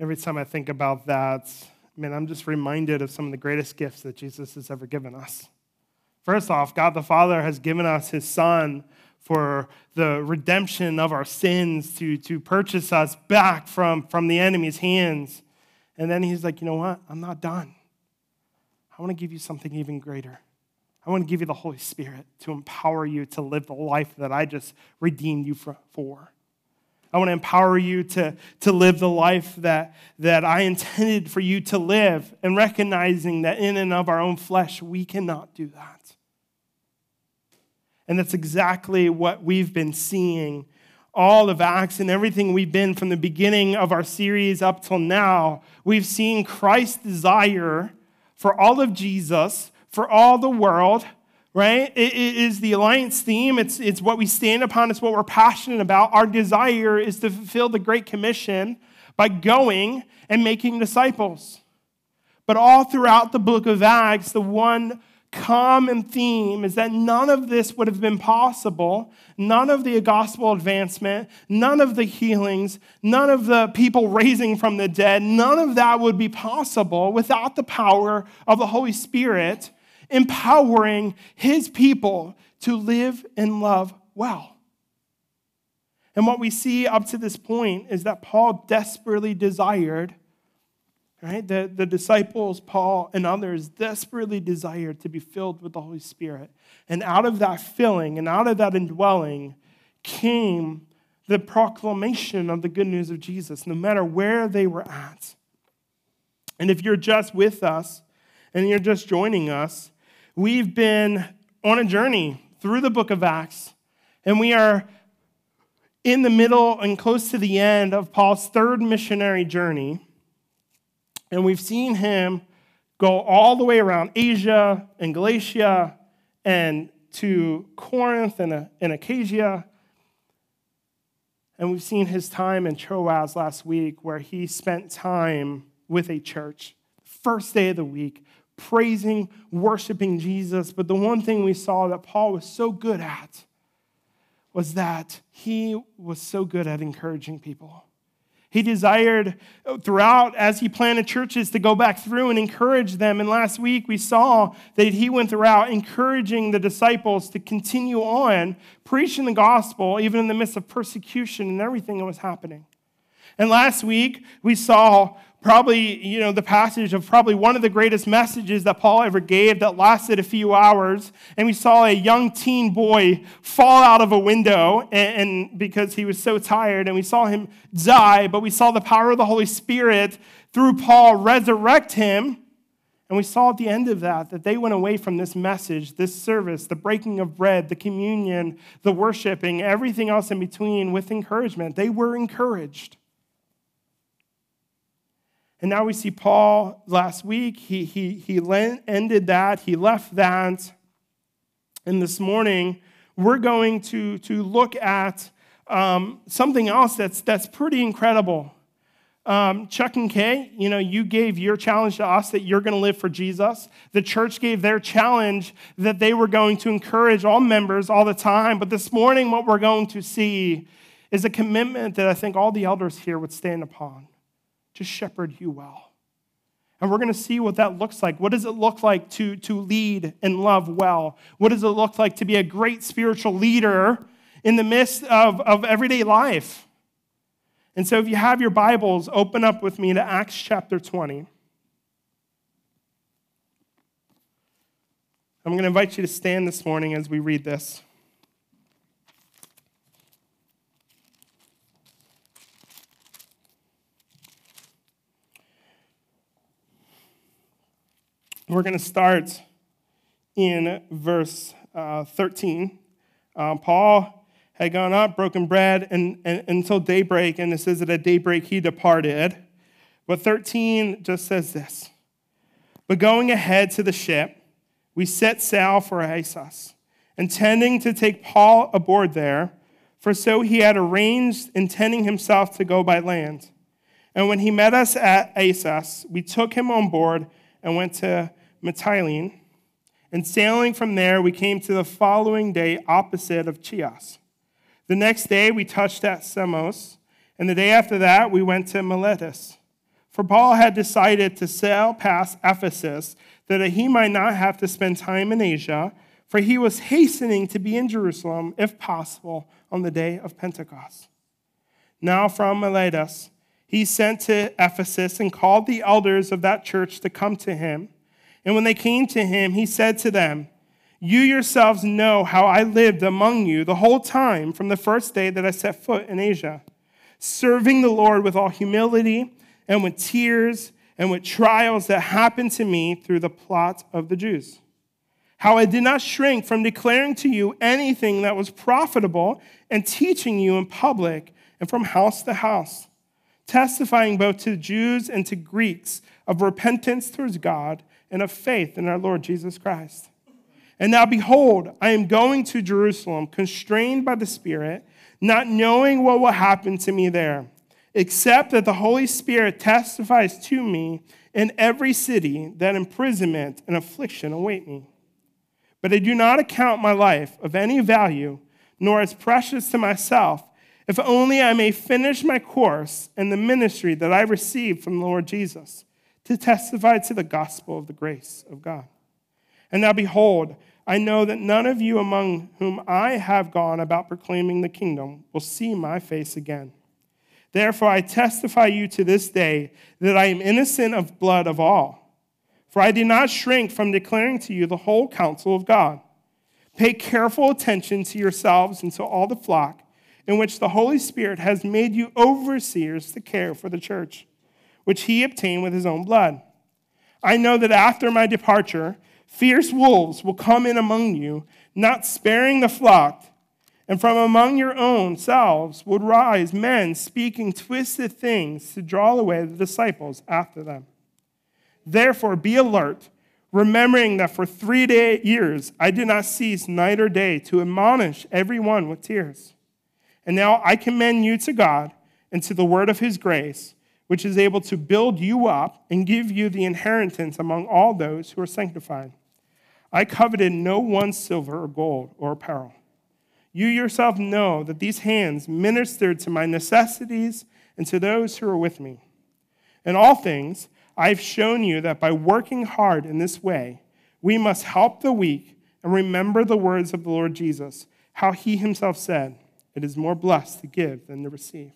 Every time I think about that, man, I'm just reminded of some of the greatest gifts that Jesus has ever given us. First off, God the Father has given us his Son for the redemption of our sins, to, to purchase us back from, from the enemy's hands. And then he's like, you know what? I'm not done. I want to give you something even greater. I want to give you the Holy Spirit to empower you to live the life that I just redeemed you for. I want to empower you to, to live the life that, that I intended for you to live, and recognizing that in and of our own flesh, we cannot do that. And that's exactly what we've been seeing all of Acts and everything we've been from the beginning of our series up till now. We've seen Christ's desire for all of Jesus, for all the world, right? It is the alliance theme. It's, it's what we stand upon, it's what we're passionate about. Our desire is to fulfill the Great Commission by going and making disciples. But all throughout the book of Acts, the one common theme is that none of this would have been possible. None of the gospel advancement, none of the healings, none of the people raising from the dead, none of that would be possible without the power of the Holy Spirit empowering his people to live and love well. And what we see up to this point is that Paul desperately desired, right? The, the disciples, Paul and others, desperately desired to be filled with the Holy Spirit. And out of that filling and out of that indwelling came the proclamation of the good news of Jesus, no matter where they were at. And if you're just with us and you're just joining us, We've been on a journey through the book of Acts, and we are in the middle and close to the end of Paul's third missionary journey. And we've seen him go all the way around Asia and Galatia and to Corinth and, and Achaia. And we've seen his time in Troas last week, where he spent time with a church, first day of the week, praising, worshiping Jesus. But the one thing we saw that Paul was so good at was that he was so good at encouraging people. He desired throughout, as he planted churches, to go back through and encourage them. And last week we saw that he went throughout encouraging the disciples to continue on preaching the gospel, even in the midst of persecution and everything that was happening. And last week we saw probably, you know, the passage of probably one of the greatest messages that Paul ever gave that lasted a few hours. And we saw a young teen boy fall out of a window and, and, because he was so tired, and we saw him die, but we saw the power of the Holy Spirit through Paul resurrect him. And we saw at the end of that that they went away from this message, this service, the breaking of bread, the communion, the worshiping, everything else in between with encouragement. They were encouraged. And now we see Paul last week. He, he, he ended that, he left that. And this morning, we're going to, to look at um, something else that's, that's pretty incredible. Um, Chuck and Kay, you know, you gave your challenge to us that you're going to live for Jesus. The church gave their challenge that they were going to encourage all members all the time. But this morning, what we're going to see is a commitment that I think all the elders here would stand upon to shepherd you well. And we're going to see what that looks like. What does it look like to, to lead and love well? What does it look like to be a great spiritual leader in the midst of, of everyday life? And so, if you have your Bibles, open up with me to Acts chapter 20. I'm going to invite you to stand this morning as we read this. We're going to start in verse uh, 13. Um, Paul had gone up, broken bread and, and, until daybreak, and it says that at daybreak he departed. But 13 just says this But going ahead to the ship, we set sail for Assos, intending to take Paul aboard there, for so he had arranged, intending himself to go by land. And when he met us at Assos, we took him on board and went to Mytilene. And sailing from there, we came to the following day opposite of Chios. The next day, we touched at Samos. And the day after that, we went to Miletus. For Paul had decided to sail past Ephesus that he might not have to spend time in Asia, for he was hastening to be in Jerusalem, if possible, on the day of Pentecost. Now from Miletus, he sent to Ephesus and called the elders of that church to come to him. And when they came to him, he said to them, You yourselves know how I lived among you the whole time from the first day that I set foot in Asia, serving the Lord with all humility and with tears and with trials that happened to me through the plot of the Jews. How I did not shrink from declaring to you anything that was profitable and teaching you in public and from house to house, testifying both to Jews and to Greeks of repentance towards God and of faith in our Lord Jesus Christ. And now, behold, I am going to Jerusalem, constrained by the Spirit, not knowing what will happen to me there except that the Holy Spirit testifies to me in every city that imprisonment and affliction await me. But I do not account my life of any value, nor as precious to myself, if only I may finish my course in the ministry that I received from the Lord Jesus, to testify to the gospel of the grace of God. And now, behold, I know that none of you among whom I have gone about proclaiming the kingdom will see my face again. Therefore, I testify you to this day that I am innocent of blood of all. For I did not shrink from declaring to you the whole counsel of God. Pay careful attention to yourselves and to all the flock in which the Holy Spirit has made you overseers to care for the church, which he obtained with his own blood. I know that after my departure, fierce wolves will come in among you, not sparing the flock. And from among your own selves would rise men speaking twisted things to draw away the disciples after them. Therefore, be alert, remembering that for three day, years I did not cease night or day to admonish everyone with tears. And now I commend you to God and to the word of his grace, which is able to build you up and give you the inheritance among all those who are sanctified. I coveted no one's silver or gold or apparel. You yourself know that these hands ministered to my necessities and to those who are with me. In all things, I've shown you that by working hard in this way, we must help the weak and remember the words of the Lord Jesus, how he himself said, It is more blessed to give than to receive.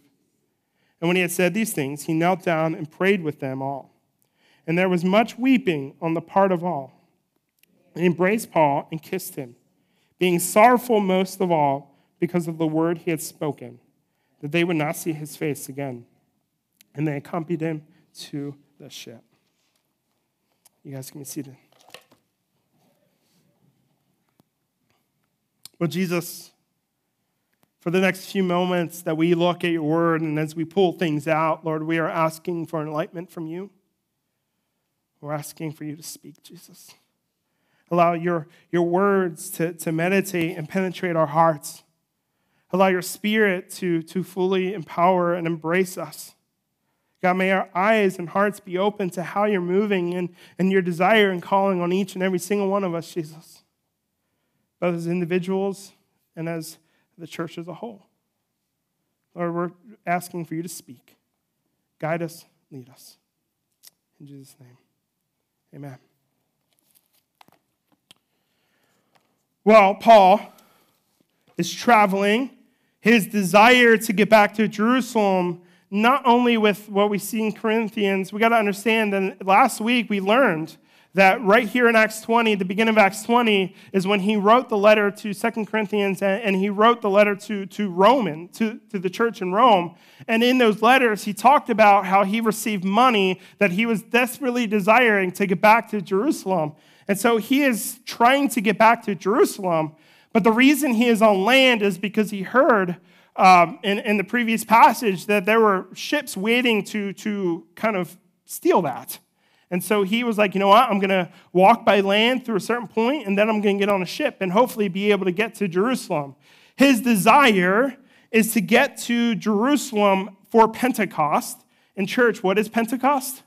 And when he had said these things, he knelt down and prayed with them all. And there was much weeping on the part of all. And he embraced Paul and kissed him being sorrowful most of all because of the word he had spoken, that they would not see his face again. And they accompanied him to the ship. You guys can be seated. Well, Jesus, for the next few moments that we look at your word and as we pull things out, Lord, we are asking for enlightenment from you. We're asking for you to speak, Jesus. Allow your, your words to, to meditate and penetrate our hearts. Allow your spirit to, to fully empower and embrace us. God, may our eyes and hearts be open to how you're moving and, and your desire and calling on each and every single one of us, Jesus, both as individuals and as the church as a whole. Lord, we're asking for you to speak. Guide us, lead us. In Jesus' name, amen. Well, Paul is traveling. His desire to get back to Jerusalem, not only with what we see in Corinthians, we got to understand that last week we learned that right here in Acts 20, the beginning of Acts 20, is when he wrote the letter to Second Corinthians and he wrote the letter to, to Roman, to, to the church in Rome. And in those letters, he talked about how he received money that he was desperately desiring to get back to Jerusalem. And so he is trying to get back to Jerusalem. But the reason he is on land is because he heard um, in, in the previous passage that there were ships waiting to, to kind of steal that. And so he was like, you know what? I'm going to walk by land through a certain point, and then I'm going to get on a ship and hopefully be able to get to Jerusalem. His desire is to get to Jerusalem for Pentecost. In church, what is Pentecost?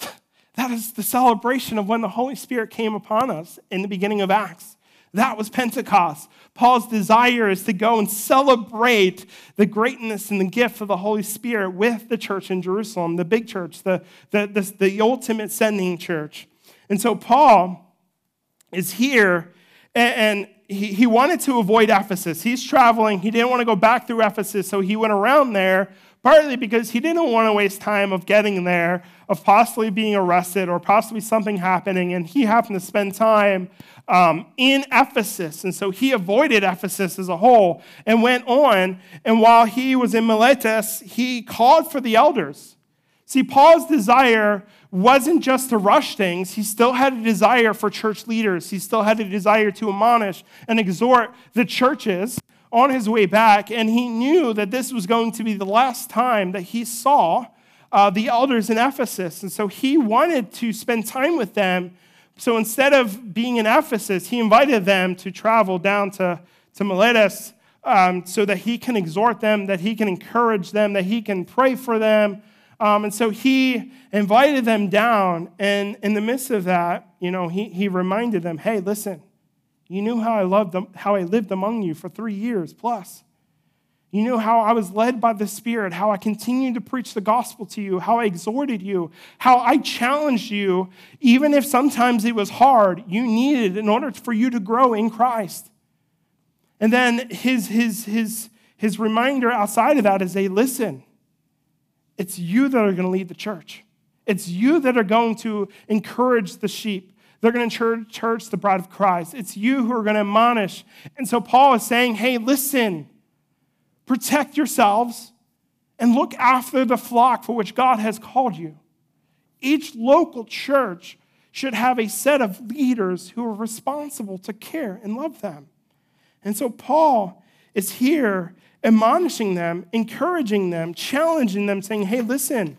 That is the celebration of when the Holy Spirit came upon us in the beginning of Acts. That was Pentecost. Paul's desire is to go and celebrate the greatness and the gift of the Holy Spirit with the church in Jerusalem, the big church, the, the, the, the ultimate sending church. And so Paul is here and, and he, he wanted to avoid Ephesus. He's traveling. He didn't want to go back through Ephesus, so he went around there partly because he didn't want to waste time of getting there, of possibly being arrested or possibly something happening, and he happened to spend time um, in Ephesus. And so he avoided Ephesus as a whole and went on. And while he was in Miletus, he called for the elders. See, Paul's desire wasn't just to rush things, he still had a desire for church leaders. He still had a desire to admonish and exhort the churches on his way back, and he knew that this was going to be the last time that he saw uh, the elders in Ephesus. And so he wanted to spend time with them. So instead of being in Ephesus, he invited them to travel down to, to Miletus um, so that he can exhort them, that he can encourage them, that he can pray for them. Um, and so he invited them down. And in the midst of that, you know, he, he reminded them hey, listen, you knew how I loved them, how I lived among you for three years plus. You know how I was led by the Spirit, how I continued to preach the gospel to you, how I exhorted you, how I challenged you, even if sometimes it was hard, you needed in order for you to grow in Christ. And then his, his, his, his reminder outside of that is a listen, it's you that are going to lead the church. It's you that are going to encourage the sheep. They're going to church the bride of Christ. It's you who are going to admonish. And so Paul is saying, hey, listen, protect yourselves and look after the flock for which God has called you. Each local church should have a set of leaders who are responsible to care and love them. And so Paul is here admonishing them, encouraging them, challenging them, saying, hey, listen,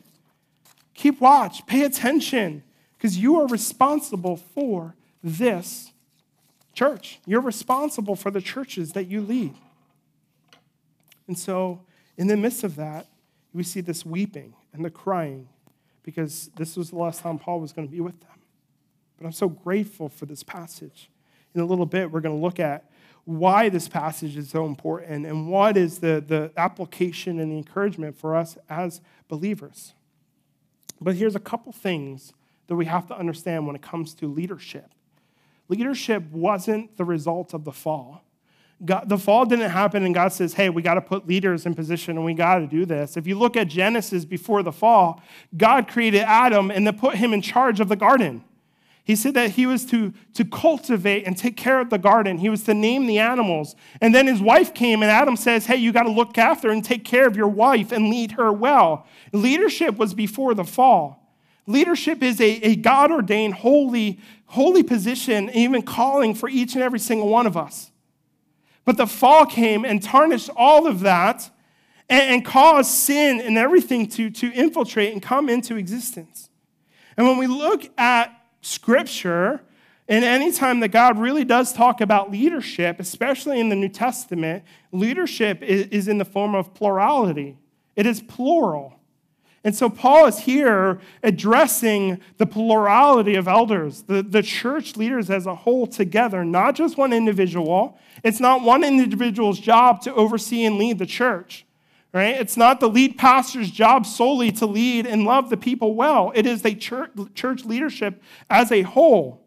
keep watch, pay attention because you are responsible for this church. You're responsible for the churches that you lead. And so, in the midst of that, we see this weeping and the crying because this was the last time Paul was going to be with them. But I'm so grateful for this passage. In a little bit, we're going to look at why this passage is so important and what is the, the application and the encouragement for us as believers. But here's a couple things that we have to understand when it comes to leadership. Leadership wasn't the result of the fall. God, the fall didn't happen, and God says, Hey, we got to put leaders in position and we got to do this. If you look at Genesis before the fall, God created Adam and then put him in charge of the garden. He said that he was to, to cultivate and take care of the garden. He was to name the animals. And then his wife came, and Adam says, Hey, you got to look after and take care of your wife and lead her well. Leadership was before the fall. Leadership is a, a God ordained, holy, holy position, even calling for each and every single one of us. But the fall came and tarnished all of that and, and caused sin and everything to, to infiltrate and come into existence. And when we look at Scripture, and anytime that God really does talk about leadership, especially in the New Testament, leadership is, is in the form of plurality. It is plural. And so Paul is here addressing the plurality of elders, the, the church leaders as a whole together, not just one individual. It's not one individual's job to oversee and lead the church, right? It's not the lead pastor's job solely to lead and love the people well. It is the church, church leadership as a whole.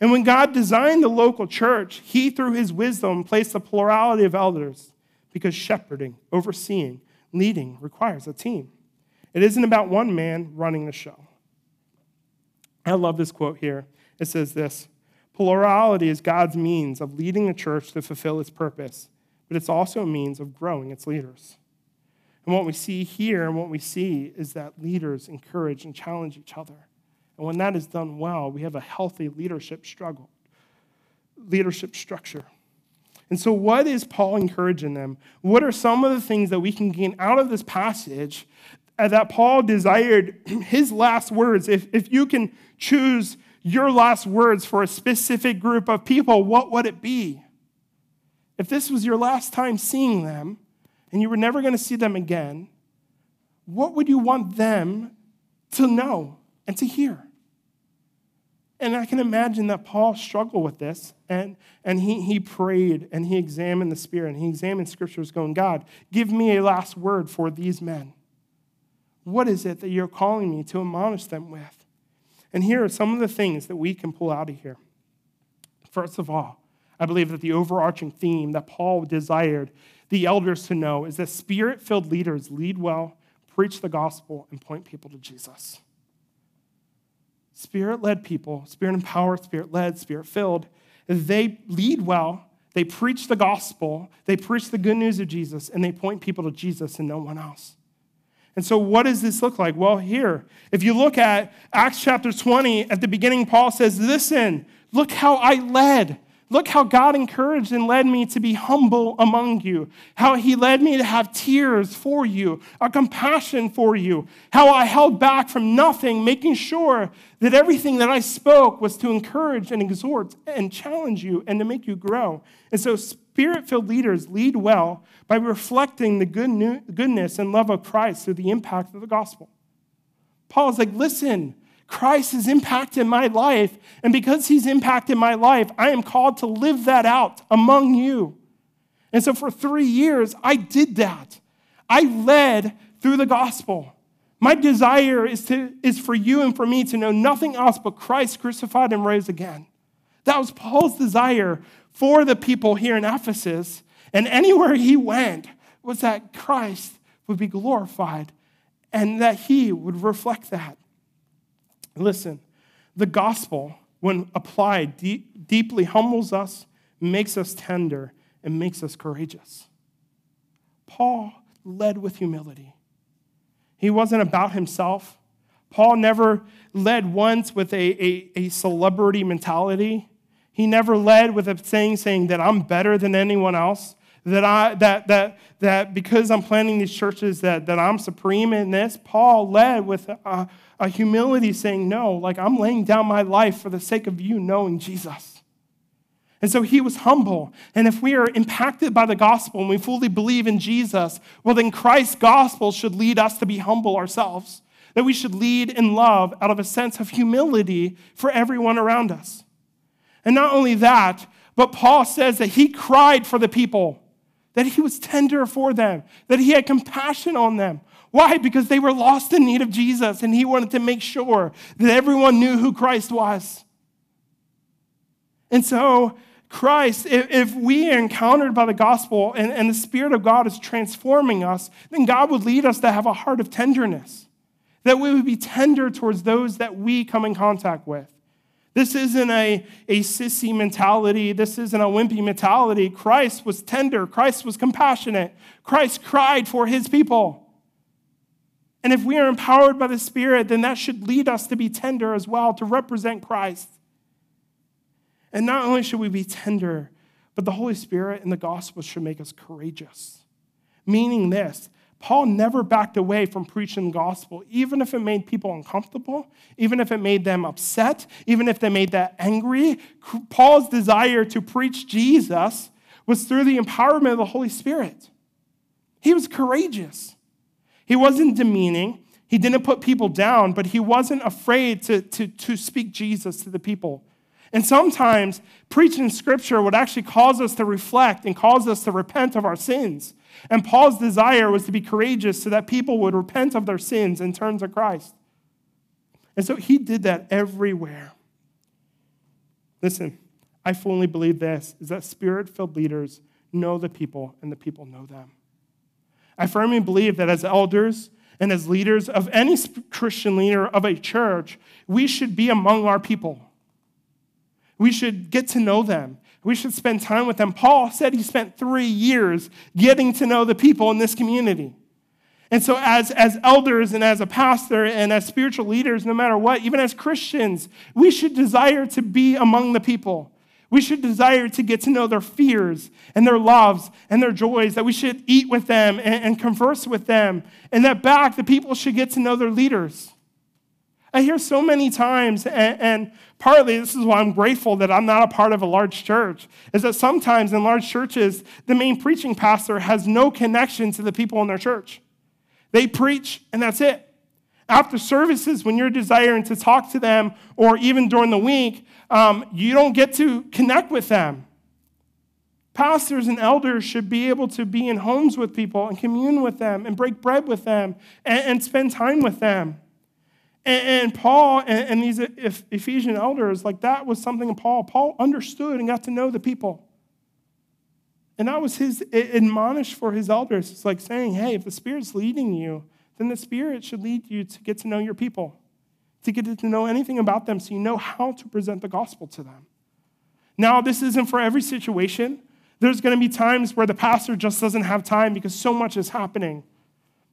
And when God designed the local church, he, through his wisdom, placed a plurality of elders because shepherding, overseeing, leading requires a team. It isn't about one man running the show. I love this quote here. It says this Plurality is God's means of leading a church to fulfill its purpose, but it's also a means of growing its leaders. And what we see here and what we see is that leaders encourage and challenge each other. And when that is done well, we have a healthy leadership struggle, leadership structure. And so, what is Paul encouraging them? What are some of the things that we can gain out of this passage Uh, that Paul desired his last words. If, if you can choose your last words for a specific group of people, what would it be? If this was your last time seeing them and you were never going to see them again, what would you want them to know and to hear? And I can imagine that Paul struggled with this, and, and he, he prayed and he examined the Spirit and he examined scriptures, going, God, give me a last word for these men. What is it that you're calling me to admonish them with? And here are some of the things that we can pull out of here. First of all, I believe that the overarching theme that Paul desired the elders to know is that spirit filled leaders lead well, preach the gospel, and point people to Jesus. Spirit led people, spirit empowered, spirit led, spirit filled, they lead well, they preach the gospel, they preach the good news of Jesus, and they point people to Jesus and no one else. And so, what does this look like? Well, here, if you look at Acts chapter 20, at the beginning, Paul says, Listen, look how I led. Look how God encouraged and led me to be humble among you. How he led me to have tears for you, a compassion for you. How I held back from nothing, making sure that everything that I spoke was to encourage and exhort and challenge you and to make you grow. And so, spirit filled leaders lead well by reflecting the good new, goodness and love of Christ through the impact of the gospel. Paul is like, listen, Christ has impacted my life. And because he's impacted my life, I am called to live that out among you. And so for three years, I did that. I led through the gospel. My desire is, to, is for you and for me to know nothing else but Christ crucified and raised again. That was Paul's desire for the people here in Ephesus. And anywhere he went was that Christ would be glorified and that he would reflect that. Listen, the gospel, when applied, deep, deeply humbles us, makes us tender, and makes us courageous. Paul led with humility. He wasn't about himself. Paul never led once with a, a, a celebrity mentality. He never led with a saying saying that I'm better than anyone else that I that that that because I'm planning these churches that that I'm supreme in this. Paul led with a, a humility, saying, "No, like I'm laying down my life for the sake of you knowing Jesus." And so he was humble. And if we are impacted by the gospel and we fully believe in Jesus, well, then Christ's gospel should lead us to be humble ourselves. That we should lead in love out of a sense of humility for everyone around us. And not only that, but Paul says that he cried for the people that he was tender for them, that he had compassion on them. Why? Because they were lost in need of Jesus, and he wanted to make sure that everyone knew who Christ was. And so, Christ, if, we are encountered by the gospel and, and the Spirit of God is transforming us, then God would lead us to have a heart of tenderness, that we would be tender towards those that we come in contact with. This isn't a, a sissy mentality. This isn't a wimpy mentality. Christ was tender. Christ was compassionate. Christ cried for his people. And if we are empowered by the Spirit, then that should lead us to be tender as well, to represent Christ. And not only should we be tender, but the Holy Spirit and the gospel should make us courageous. Meaning this Paul never backed away from preaching the gospel, even if it made people uncomfortable, even if it made them upset, even if they made that angry. Paul's desire to preach Jesus was through the empowerment of the Holy Spirit. He was courageous. He wasn't demeaning. He didn't put people down, but he wasn't afraid to, to, to speak Jesus to the people. And sometimes preaching scripture would actually cause us to reflect and cause us to repent of our sins. And Paul's desire was to be courageous so that people would repent of their sins and turn to Christ. And so he did that everywhere. Listen, I fully believe this is that spirit filled leaders know the people and the people know them. I firmly believe that as elders and as leaders of any Christian leader of a church, we should be among our people. We should get to know them. We should spend time with them. Paul said he spent three years getting to know the people in this community. And so, as, as elders and as a pastor and as spiritual leaders, no matter what, even as Christians, we should desire to be among the people. We should desire to get to know their fears and their loves and their joys, that we should eat with them and, and converse with them. And that back, the people should get to know their leaders. I hear so many times, and, and, partly this is why I'm grateful that I'm not a part of a large church, is that sometimes in large churches, the main preaching pastor has no connection to the people in their church. They preach, and that's it. After services, when you're desiring to talk to them, or even during the week, um, you don't get to connect with them. Pastors and elders should be able to be in homes with people and commune with them and break bread with them and, and spend time with them. And, Paul and, and, these Ephesian elders, like that was something Paul. Paul understood and got to know the people. And that was his admonish for his elders. It's like saying, hey, if the Spirit's leading you, then the Spirit should lead you to get to know your people, to get to know anything about them so you know how to present the gospel to them. Now, this isn't for every situation. There's going to be times where the pastor just doesn't have time because so much is happening.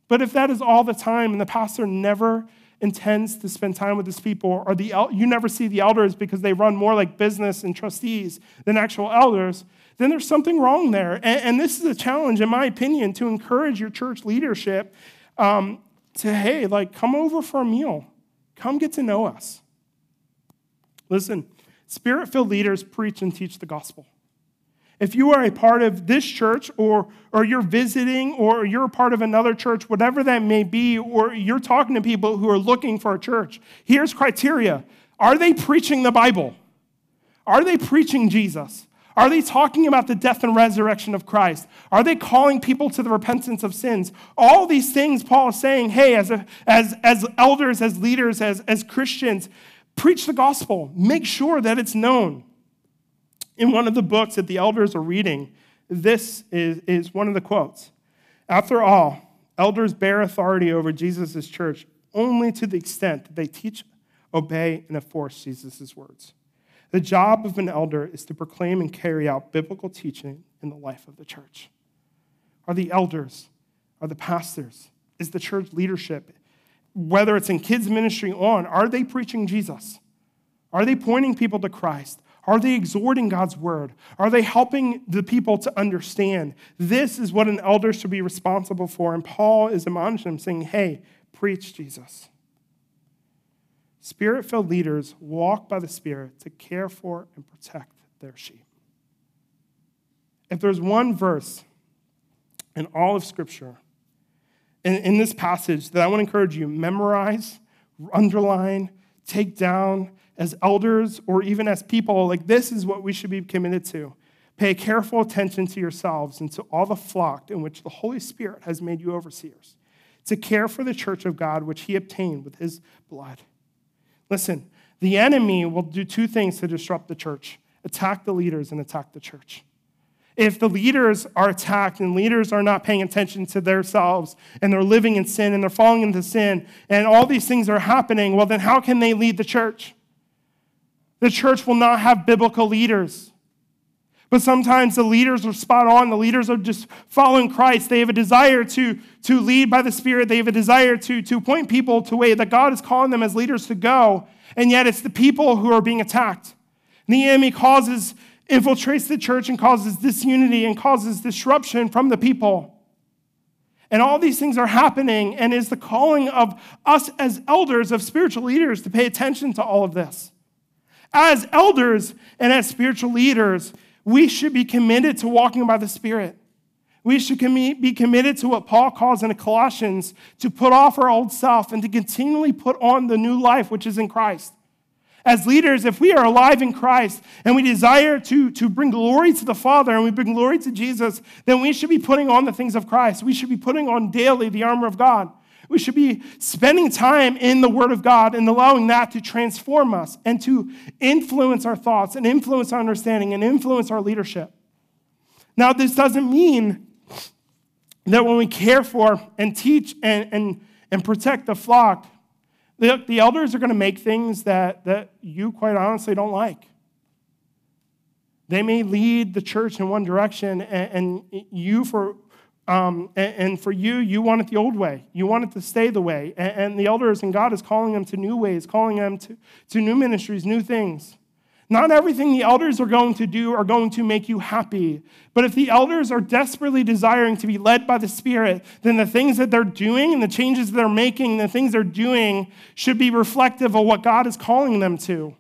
But if that is all the time and the pastor never intends to spend time with his people, or the you never see the elders because they run more like business and trustees than actual elders, then there's something wrong there. And, and this is a challenge, in my opinion, to encourage your church leadership um, to, hey, like, come over for a meal, come get to know us. Listen, spirit filled leaders preach and teach the gospel. If you are a part of this church, or, or you're visiting, or you're a part of another church, whatever that may be, or you're talking to people who are looking for a church, here's criteria Are they preaching the Bible? Are they preaching Jesus? Are they talking about the death and resurrection of Christ? Are they calling people to the repentance of sins? All these things Paul is saying, hey, as, a, as, as elders, as leaders, as, as Christians, preach the gospel. Make sure that it's known. In one of the books that the elders are reading, this is, is one of the quotes. After all, elders bear authority over Jesus' church only to the extent that they teach, obey, and enforce Jesus' words. The job of an elder is to proclaim and carry out biblical teaching in the life of the church. Are the elders, are the pastors, is the church leadership, whether it's in kids' ministry or on, are they preaching Jesus? Are they pointing people to Christ? Are they exhorting God's word? Are they helping the people to understand? This is what an elder should be responsible for. And Paul is admonishing them, saying, hey, preach Jesus. Spirit filled leaders walk by the Spirit to care for and protect their sheep. If there's one verse in all of Scripture, in, in this passage, that I want to encourage you to memorize, underline, take down, as elders or even as people, like this is what we should be committed to. Pay careful attention to yourselves and to all the flock in which the Holy Spirit has made you overseers, to care for the church of God which he obtained with his blood. Listen, the enemy will do two things to disrupt the church attack the leaders and attack the church. If the leaders are attacked and leaders are not paying attention to themselves and they're living in sin and they're falling into sin and all these things are happening, well, then how can they lead the church? The church will not have biblical leaders. But sometimes the leaders are spot on. The leaders are just following Christ. They have a desire to, to lead by the Spirit. They have a desire to, to point people to way that God is calling them as leaders to go. And yet it's the people who are being attacked. And the enemy causes, infiltrates the church and causes disunity and causes disruption from the people. And all these things are happening, and is the calling of us as elders, of spiritual leaders, to pay attention to all of this. As elders and as spiritual leaders, we should be committed to walking by the Spirit. We should be committed to what Paul calls in Colossians to put off our old self and to continually put on the new life which is in Christ. As leaders, if we are alive in Christ and we desire to, to bring glory to the Father and we bring glory to Jesus, then we should be putting on the things of Christ. We should be putting on daily the armor of God. We should be spending time in the Word of God and allowing that to transform us and to influence our thoughts and influence our understanding and influence our leadership. Now, this doesn't mean that when we care for and teach and, and, and protect the flock, the, the elders are going to make things that, that you, quite honestly, don't like. They may lead the church in one direction, and, and you, for um, and, and, for you, you want it the old way. You want it to stay the way. And, and the elders and God is calling them to new ways, calling them to, to new ministries, new things. Not everything the elders are going to do are going to make you happy. But if the elders are desperately desiring to be led by the Spirit, then the things that they're doing and the changes they're making, the things they're doing should be reflective of what God is calling them to.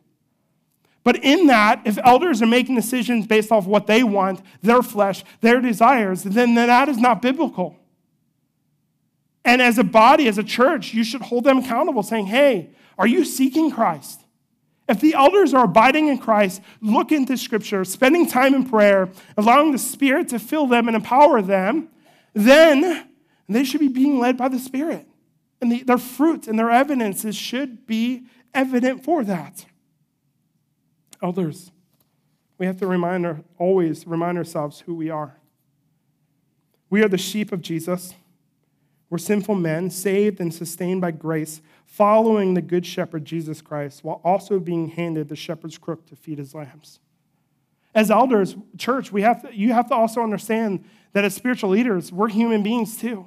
But in that, if elders are making decisions based off what they want, their flesh, their desires, then that is not biblical. And as a body, as a church, you should hold them accountable, saying, hey, are you seeking Christ? If the elders are abiding in Christ, look into Scripture, spending time in prayer, allowing the Spirit to fill them and empower them, then they should be being led by the Spirit. And the, their fruit and their evidences should be evident for that. Elders, we have to remind our, always remind ourselves who we are. We are the sheep of Jesus. We're sinful men, saved and sustained by grace, following the good shepherd, Jesus Christ, while also being handed the shepherd's crook to feed his lambs. As elders, church, we have to, you have to also understand that as spiritual leaders, we're human beings too.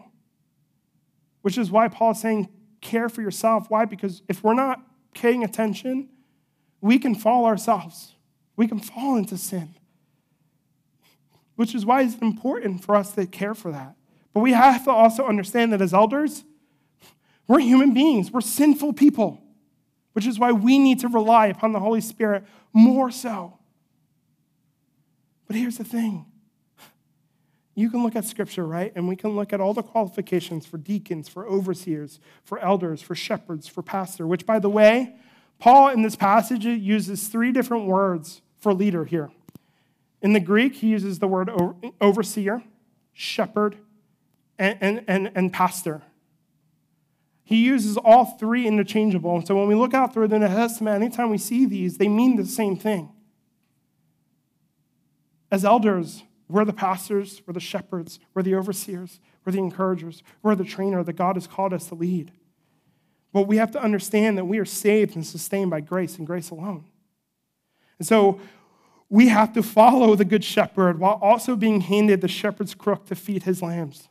Which is why Paul's saying, care for yourself. Why? Because if we're not paying attention, we can fall ourselves. We can fall into sin. Which is why it's important for us to care for that. But we have to also understand that as elders, we're human beings, we're sinful people, which is why we need to rely upon the Holy Spirit more so. But here's the thing you can look at scripture, right? And we can look at all the qualifications for deacons, for overseers, for elders, for shepherds, for pastor, which, by the way, Paul in this passage uses three different words for leader here. In the Greek, he uses the word overseer, shepherd, and, and, and, and pastor. He uses all three interchangeable. So when we look out through the New Testament, anytime we see these, they mean the same thing. As elders, we're the pastors, we're the shepherds, we're the overseers, we're the encouragers, we're the trainer that God has called us to lead. But we have to understand that we are saved and sustained by grace and grace alone. And so we have to follow the good shepherd while also being handed the shepherd's crook to feed his lambs.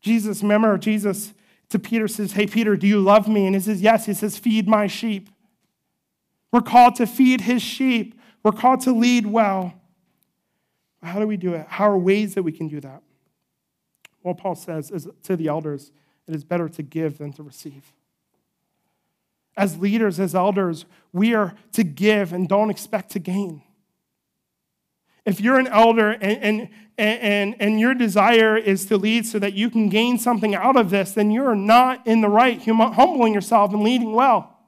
Jesus, remember, Jesus to Peter says, Hey, Peter, do you love me? And he says, Yes. He says, Feed my sheep. We're called to feed his sheep, we're called to lead well. How do we do it? How are ways that we can do that? Well, Paul says is to the elders, it is better to give than to receive. As leaders, as elders, we are to give and don't expect to gain. If you're an elder and, and, and, and your desire is to lead so that you can gain something out of this, then you're not in the right, humbling yourself and leading well.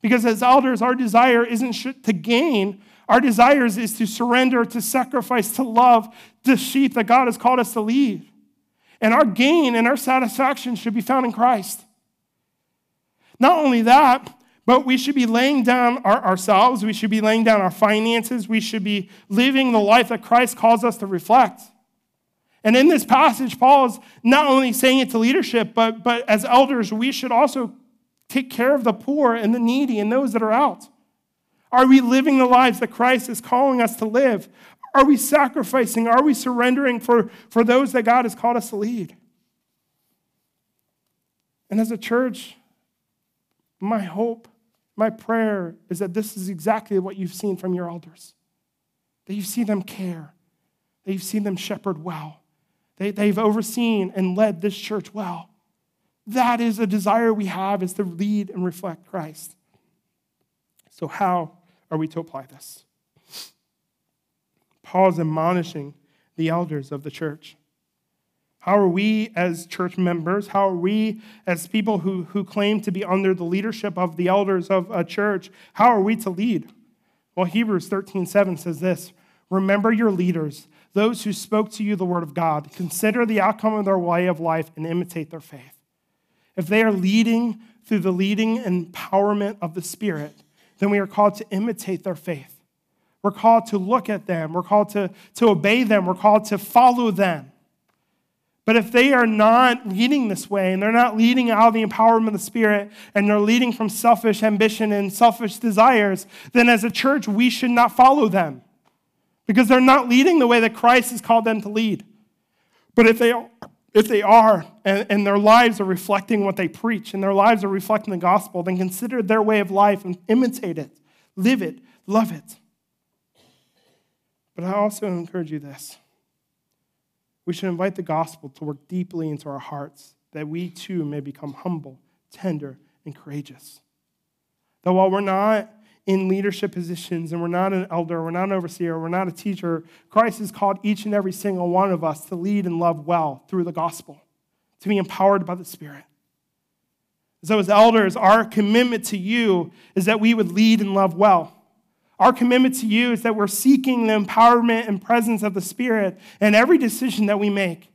Because as elders, our desire isn't to gain, our desires is to surrender, to sacrifice, to love the sheep that God has called us to lead. And our gain and our satisfaction should be found in Christ. Not only that, but we should be laying down our, ourselves, we should be laying down our finances, we should be living the life that Christ calls us to reflect. And in this passage, Paul is not only saying it to leadership, but, but as elders, we should also take care of the poor and the needy and those that are out. Are we living the lives that Christ is calling us to live? Are we sacrificing? Are we surrendering for, for those that God has called us to lead? And as a church, my hope, my prayer is that this is exactly what you've seen from your elders. That you've seen them care, that you've seen them shepherd well, they, they've overseen and led this church well. That is a desire we have is to lead and reflect Christ. So, how are we to apply this? Paul is admonishing the elders of the church. How are we as church members, how are we as people who, who claim to be under the leadership of the elders of a church, how are we to lead? Well, Hebrews 13 7 says this Remember your leaders, those who spoke to you the word of God. Consider the outcome of their way of life and imitate their faith. If they are leading through the leading and empowerment of the Spirit, then we are called to imitate their faith. We're called to look at them. We're called to, to obey them. We're called to follow them. But if they are not leading this way and they're not leading out of the empowerment of the Spirit and they're leading from selfish ambition and selfish desires, then as a church, we should not follow them because they're not leading the way that Christ has called them to lead. But if they if they are and, and their lives are reflecting what they preach and their lives are reflecting the gospel, then consider their way of life and imitate it, live it, love it. But I also encourage you this we should invite the gospel to work deeply into our hearts that we too may become humble, tender, and courageous. That while we're not in leadership positions and we're not an elder, we're not an overseer, we're not a teacher, Christ has called each and every single one of us to lead and love well through the gospel to be empowered by the Spirit. So, as elders, our commitment to you is that we would lead and love well. Our commitment to you is that we're seeking the empowerment and presence of the Spirit in every decision that we make.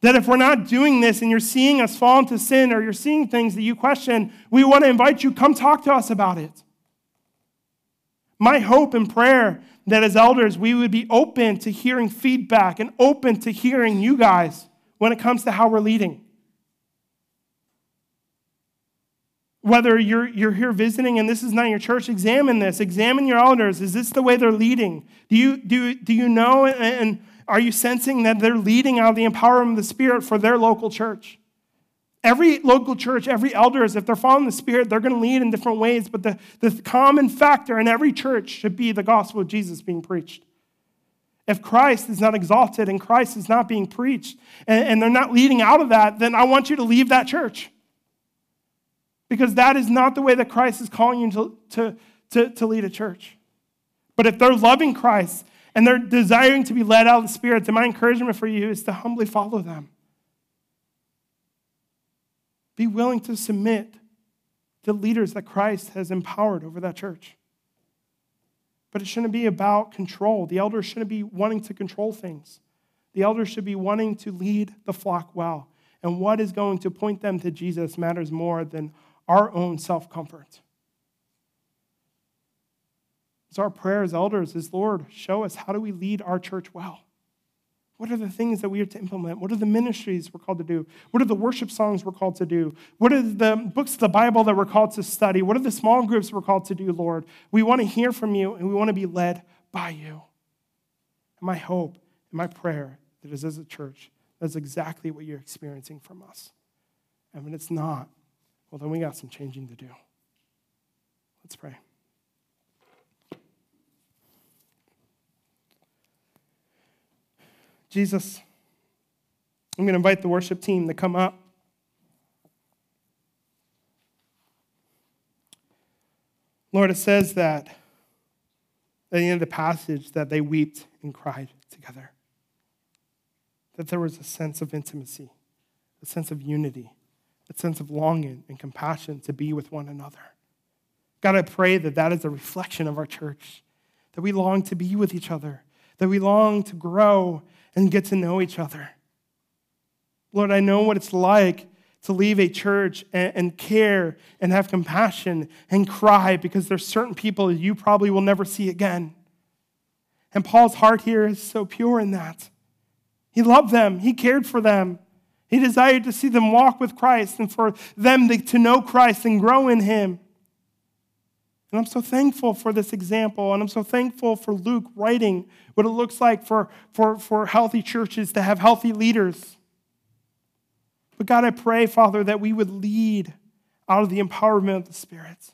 That if we're not doing this and you're seeing us fall into sin or you're seeing things that you question, we want to invite you, come talk to us about it. My hope and prayer that as elders, we would be open to hearing feedback and open to hearing you guys when it comes to how we're leading. Whether you're, you're here visiting and this is not your church, examine this. Examine your elders. Is this the way they're leading? Do you, do, do you know and are you sensing that they're leading out of the empowerment of the Spirit for their local church? Every local church, every elders, if they're following the Spirit, they're going to lead in different ways. But the, the common factor in every church should be the gospel of Jesus being preached. If Christ is not exalted and Christ is not being preached and, and they're not leading out of that, then I want you to leave that church. Because that is not the way that Christ is calling you to, to, to, to lead a church. But if they're loving Christ and they're desiring to be led out of the Spirit, then my encouragement for you is to humbly follow them. Be willing to submit to leaders that Christ has empowered over that church. But it shouldn't be about control. The elders shouldn't be wanting to control things. The elders should be wanting to lead the flock well. And what is going to point them to Jesus matters more than our own self comfort. So, our prayer as elders is Lord, show us how do we lead our church well? What are the things that we are to implement? What are the ministries we're called to do? What are the worship songs we're called to do? What are the books of the Bible that we're called to study? What are the small groups we're called to do, Lord? We want to hear from you and we want to be led by you. And my hope and my prayer that is as a church, that's exactly what you're experiencing from us. And when it's not, well, then we got some changing to do. Let's pray. Jesus, I'm going to invite the worship team to come up. Lord, it says that at the end of the passage that they wept and cried together. That there was a sense of intimacy, a sense of unity, a sense of longing and compassion to be with one another. God, I pray that that is a reflection of our church, that we long to be with each other, that we long to grow and get to know each other. Lord, I know what it's like to leave a church and, and, care and have compassion and cry because there's certain people you probably will never see again. And Paul's heart here is so pure in that. He loved them, he cared for them. He desired to see them walk with Christ and for them to know Christ and grow in him. And I'm so thankful for this example, and I'm so thankful for Luke writing what it looks like for, for, for healthy churches to have healthy leaders. But God, I pray, Father, that we would lead out of the empowerment of the Spirit.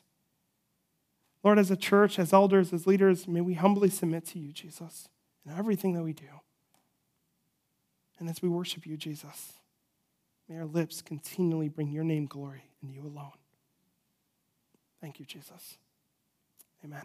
Lord, as a church, as elders, as leaders, may we humbly submit to you, Jesus, in everything that we do. And as we worship you, Jesus, may our lips continually bring your name glory and you alone. Thank you, Jesus. Amen.